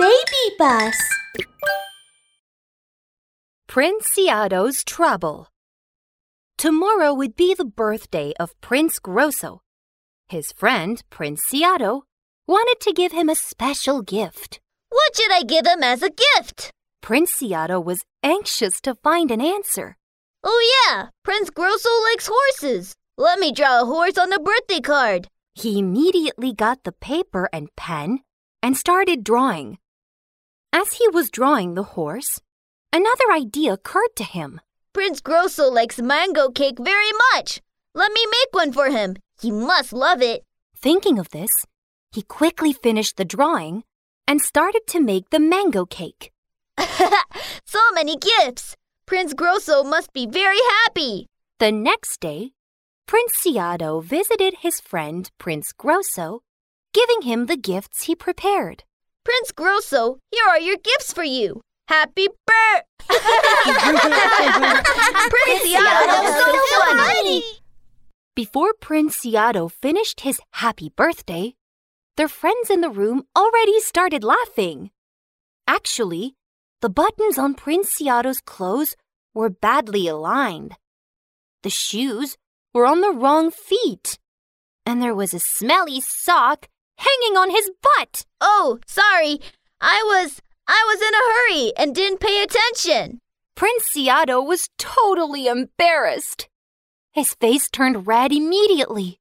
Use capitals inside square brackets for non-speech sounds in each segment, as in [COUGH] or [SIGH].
Baby Bus Prince Sciatto's Trouble Tomorrow would be the birthday of Prince Grosso. His friend, Prince Sciatto, wanted to give him a special gift. What should I give him as a gift? Prince Sciatto was anxious to find an answer. Oh, yeah, Prince Grosso likes horses. Let me draw a horse on the birthday card. He immediately got the paper and pen and started drawing. As he was drawing the horse, another idea occurred to him. Prince Grosso likes mango cake very much. Let me make one for him. He must love it. Thinking of this, he quickly finished the drawing and started to make the mango cake. [LAUGHS] so many gifts. Prince Grosso must be very happy. The next day, Prince Sciatto visited his friend Prince Grosso, giving him the gifts he prepared. Prince Grosso, here are your gifts for you. Happy birthday! [LAUGHS] Prince Sciatto, so funny! Before Prince Sciatto finished his happy birthday, their friends in the room already started laughing. Actually, the buttons on Prince Sciatto's clothes were badly aligned. The shoes were on the wrong feet, and there was a smelly sock hanging on his butt. Oh, sorry. I was I was in a hurry and didn't pay attention. Prince Sciatto was totally embarrassed. His face turned red immediately.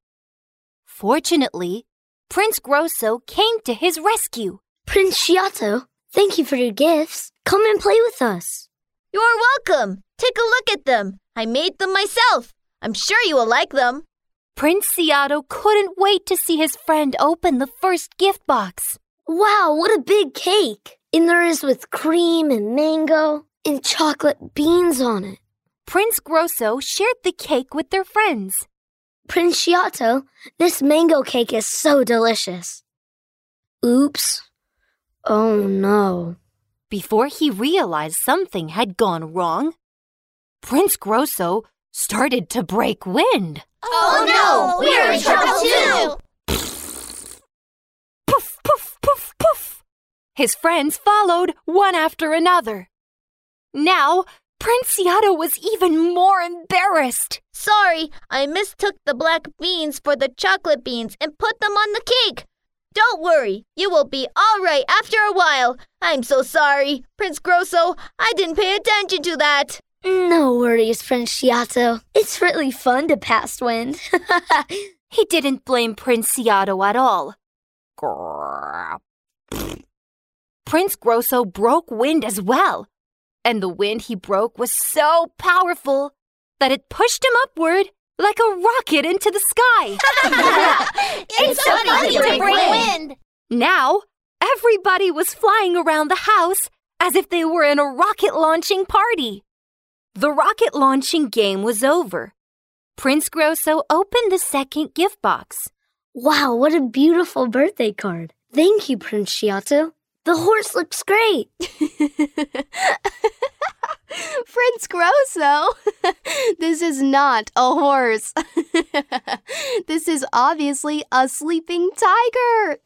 Fortunately, Prince Grosso came to his rescue. Prince Sciatto, thank you for your gifts. Come and play with us. You're welcome. Take a look at them. I made them myself. I'm sure you will like them. Prince Sciatto couldn't wait to see his friend open the first gift box. Wow, what a big cake! And there is with cream and mango and chocolate beans on it. Prince Grosso shared the cake with their friends. Prince Princiato, this mango cake is so delicious. Oops. Oh no. Before he realized something had gone wrong, Prince Grosso started to break wind. Oh no, we're in trouble too! Poof, poof, poof, poof. His friends followed one after another. Now, Prince Sciatto was even more embarrassed. Sorry, I mistook the black beans for the chocolate beans and put them on the cake. Don't worry, you will be all right after a while. I'm so sorry, Prince Grosso. I didn't pay attention to that. No worries, Prince Princiato. It's really fun to pass wind. [LAUGHS] he didn't blame Prince Princiato at all. Prince Grosso broke wind as well, and the wind he broke was so powerful that it pushed him upward like a rocket into the sky. [LAUGHS] [LAUGHS] it's so funny to break wind. Now, everybody was flying around the house as if they were in a rocket launching party. The rocket launching game was over. Prince Grosso opened the second gift box. Wow, what a beautiful birthday card. Thank you, Prince Sciatto. The horse looks great. [LAUGHS] Prince Grosso, [LAUGHS] this is not a horse. [LAUGHS] this is obviously a sleeping tiger.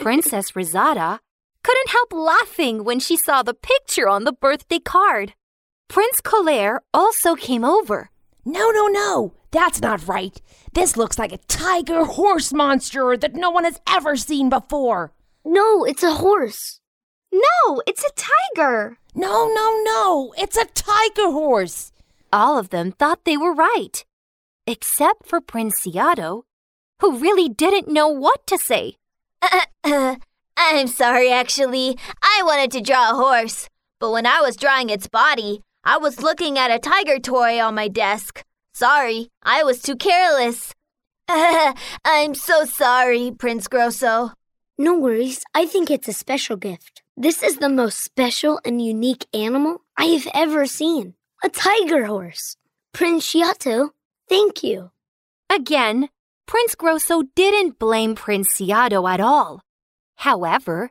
Princess Rosada couldn't help laughing when she saw the picture on the birthday card. Prince Colère also came over. No, no, no. That's not right. This looks like a tiger horse monster that no one has ever seen before. No, it's a horse. No, it's a tiger. No, no, no. It's a tiger horse. All of them thought they were right, except for Prince Sciatto, who really didn't know what to say. Uh, uh, uh, I'm sorry, actually. I wanted to draw a horse, but when I was drawing its body, I was looking at a tiger toy on my desk. Sorry, I was too careless. [LAUGHS] I'm so sorry, Prince Grosso. No worries. I think it's a special gift. This is the most special and unique animal I have ever seen. A tiger horse. Prince Sciatto, thank you. Again, Prince Grosso didn't blame Prince Princiato at all. However,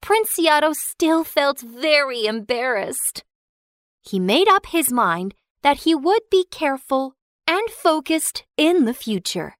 Prince Sciatto still felt very embarrassed. He made up his mind that he would be careful and focused in the future.